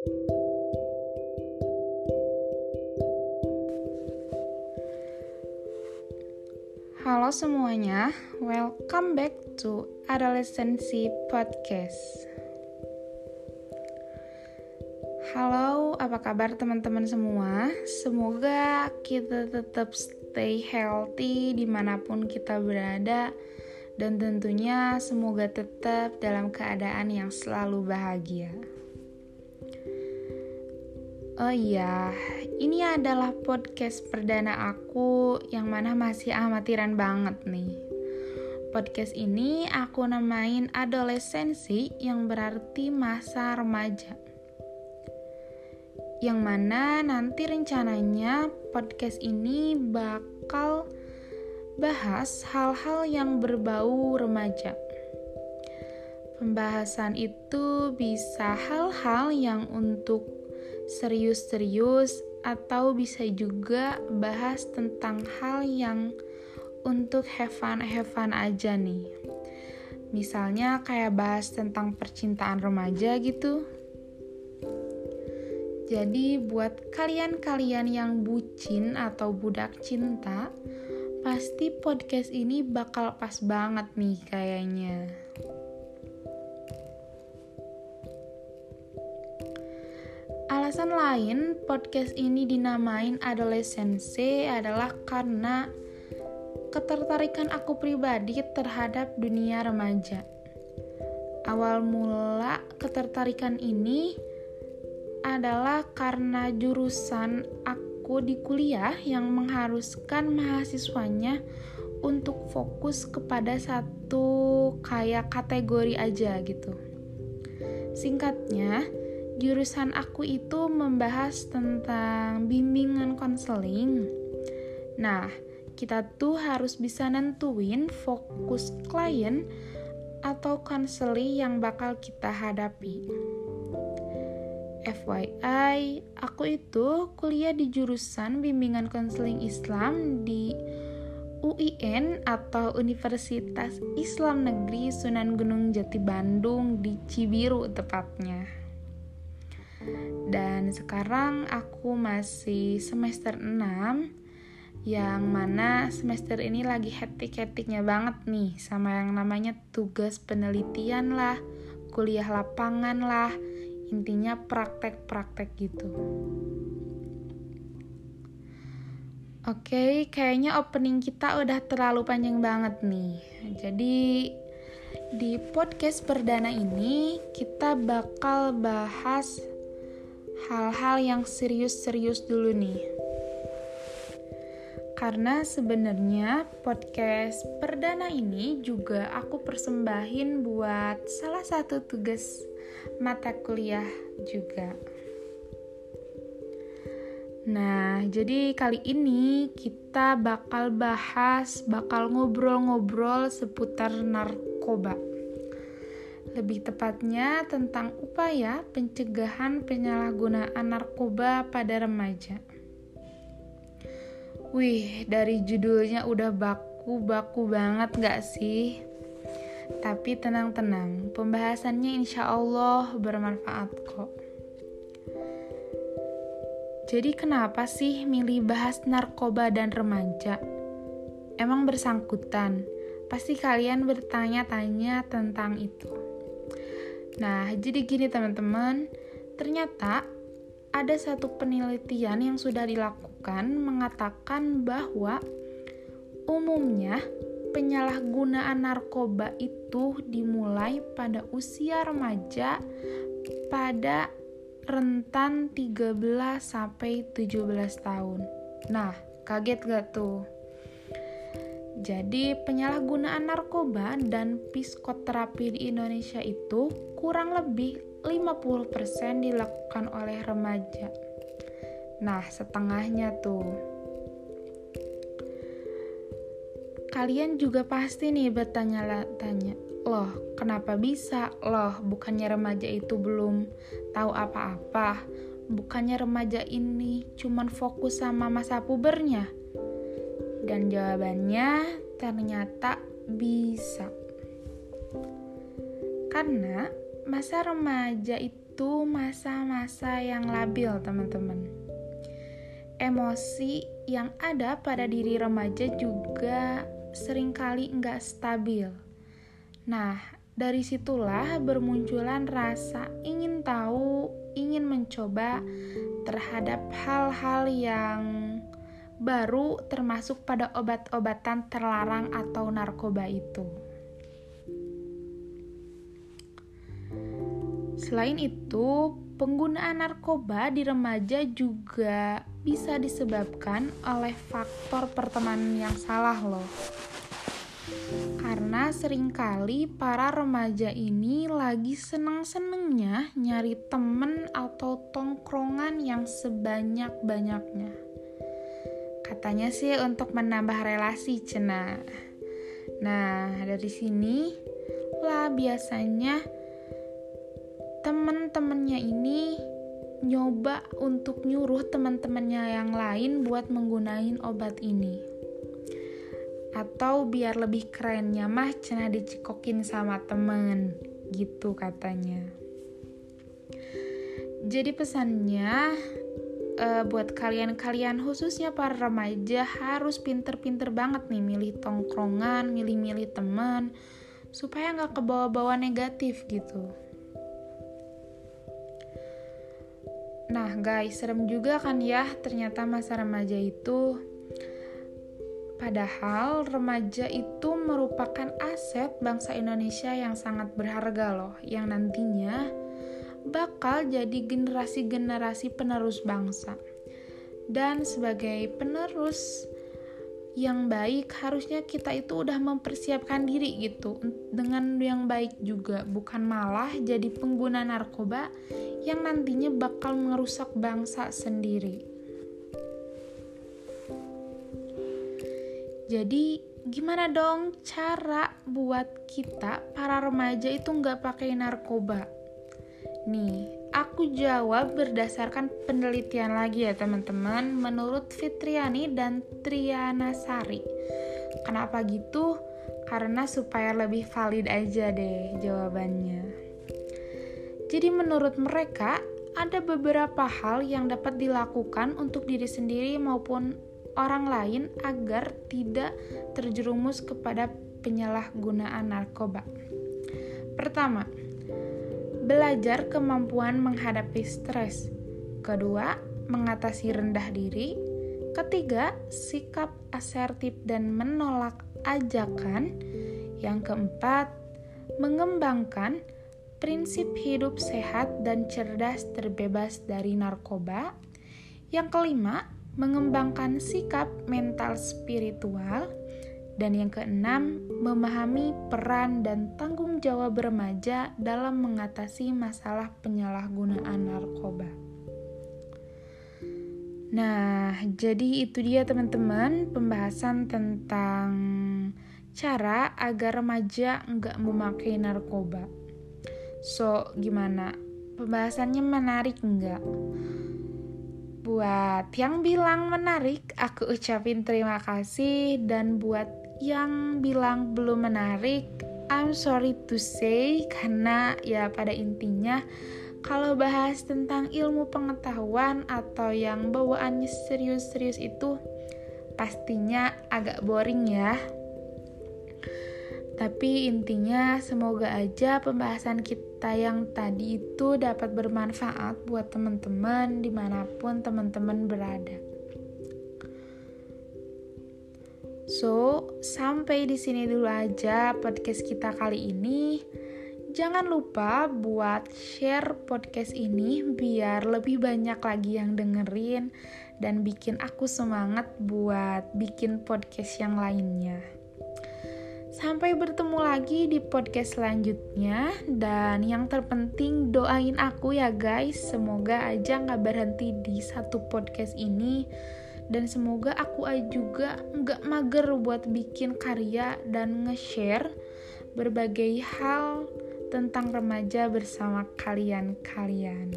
Halo semuanya, welcome back to Adolescency Podcast. Halo, apa kabar teman-teman semua? Semoga kita tetap stay healthy di mana pun kita berada dan tentunya semoga tetap dalam keadaan yang selalu bahagia. Oh iya, ini adalah podcast perdana aku yang mana masih amatiran banget nih. Podcast ini aku namain adolescensi yang berarti masa remaja. Yang mana nanti rencananya podcast ini bakal bahas hal-hal yang berbau remaja. Pembahasan itu bisa hal-hal yang untuk serius-serius atau bisa juga bahas tentang hal yang untuk have fun, have fun aja nih. Misalnya kayak bahas tentang percintaan remaja gitu. Jadi buat kalian-kalian yang bucin atau budak cinta, pasti podcast ini bakal pas banget nih kayaknya. Alasan lain podcast ini dinamain adolescensi adalah karena ketertarikan aku pribadi terhadap dunia remaja. Awal mula ketertarikan ini adalah karena jurusan aku di kuliah yang mengharuskan mahasiswanya untuk fokus kepada satu kayak kategori aja gitu. Singkatnya, jurusan aku itu membahas tentang bimbingan konseling. Nah, kita tuh harus bisa nentuin fokus klien atau konseling yang bakal kita hadapi. FYI, aku itu kuliah di jurusan bimbingan konseling Islam di UIN atau Universitas Islam Negeri Sunan Gunung Jati Bandung di Cibiru tepatnya. Dan sekarang aku masih semester 6 yang mana semester ini lagi hektik-hektiknya banget nih sama yang namanya tugas penelitian lah, kuliah lapangan lah, intinya praktek-praktek gitu. Oke, kayaknya opening kita udah terlalu panjang banget nih. Jadi di podcast perdana ini kita bakal bahas hal-hal yang serius-serius dulu nih. Karena sebenarnya podcast perdana ini juga aku persembahin buat salah satu tugas mata kuliah juga. Nah, jadi kali ini kita bakal bahas, bakal ngobrol-ngobrol seputar narkoba lebih tepatnya tentang upaya pencegahan penyalahgunaan narkoba pada remaja. Wih, dari judulnya udah baku-baku banget gak sih? Tapi tenang-tenang, pembahasannya insya Allah bermanfaat kok. Jadi kenapa sih milih bahas narkoba dan remaja? Emang bersangkutan? Pasti kalian bertanya-tanya tentang itu. Nah, jadi gini teman-teman, ternyata ada satu penelitian yang sudah dilakukan mengatakan bahwa umumnya penyalahgunaan narkoba itu dimulai pada usia remaja pada rentan 13 sampai 17 tahun. Nah, kaget gak tuh? Jadi, penyalahgunaan narkoba dan psikoterapi di Indonesia itu kurang lebih 50% dilakukan oleh remaja. Nah, setengahnya tuh. Kalian juga pasti nih bertanya-tanya, loh kenapa bisa? Loh bukannya remaja itu belum tahu apa-apa? Bukannya remaja ini cuman fokus sama masa pubernya? Dan jawabannya ternyata bisa. Karena masa remaja itu masa-masa yang labil, teman-teman. Emosi yang ada pada diri remaja juga sering kali nggak stabil. Nah, dari situlah bermunculan rasa ingin tahu, ingin mencoba terhadap hal-hal yang baru termasuk pada obat-obatan terlarang atau narkoba itu. Selain itu, penggunaan narkoba di remaja juga bisa disebabkan oleh faktor pertemanan yang salah loh. Karena sering kali para remaja ini lagi seneng-senengnya nyari temen atau tongkrongan yang sebanyak-banyaknya. Katanya sih untuk menambah relasi cena. Nah, dari sini lah biasanya temen-temennya ini nyoba untuk nyuruh teman-temannya yang lain buat menggunain obat ini. Atau biar lebih kerennya mah cenah dicikokin sama temen, gitu katanya. Jadi pesannya uh, buat kalian-kalian khususnya para remaja harus pinter-pinter banget nih milih tongkrongan, milih-milih teman supaya nggak kebawa-bawa negatif gitu. Nah, guys, serem juga kan ya ternyata masa remaja itu. Padahal remaja itu merupakan aset bangsa Indonesia yang sangat berharga loh, yang nantinya bakal jadi generasi-generasi penerus bangsa. Dan sebagai penerus yang baik harusnya kita itu udah mempersiapkan diri gitu dengan yang baik juga bukan malah jadi pengguna narkoba yang nantinya bakal merusak bangsa sendiri. Jadi gimana dong cara buat kita para remaja itu nggak pakai narkoba? Nih, aku jawab berdasarkan penelitian lagi ya teman-teman. Menurut Fitriani dan Triana Sari kenapa gitu? Karena supaya lebih valid aja deh jawabannya. Jadi menurut mereka ada beberapa hal yang dapat dilakukan untuk diri sendiri maupun orang lain agar tidak terjerumus kepada penyalahgunaan narkoba. Pertama, belajar kemampuan menghadapi stres. Kedua, mengatasi rendah diri. Ketiga, sikap asertif dan menolak ajakan. Yang keempat, mengembangkan prinsip hidup sehat dan cerdas terbebas dari narkoba. Yang kelima, mengembangkan sikap mental spiritual. Dan yang keenam, memahami peran dan tanggung jawab remaja dalam mengatasi masalah penyalahgunaan narkoba. Nah, jadi itu dia teman-teman pembahasan tentang cara agar remaja nggak memakai narkoba. So, gimana? Pembahasannya menarik nggak? Buat yang bilang menarik, aku ucapin terima kasih dan buat yang bilang belum menarik, I'm sorry to say karena ya pada intinya kalau bahas tentang ilmu pengetahuan atau yang bawaannya serius-serius itu pastinya agak boring ya. Tapi intinya semoga aja pembahasan kita yang tadi itu dapat bermanfaat buat teman-teman di mana pun teman-teman berada. So, sampai di sini dulu aja podcast kita kali ini. Jangan lupa buat share podcast ini biar lebih banyak lagi yang dengerin dan bikin aku semangat buat bikin podcast yang lainnya. Sampai bertemu lagi di podcast selanjutnya dan yang terpenting doain aku ya guys semoga aja nggak berhenti di satu podcast ini dan semoga aku juga nggak mager buat bikin karya dan nge-share berbagai hal tentang remaja bersama kalian-kalian.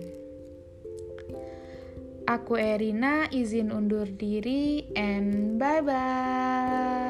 Aku Erina izin undur diri and bye-bye.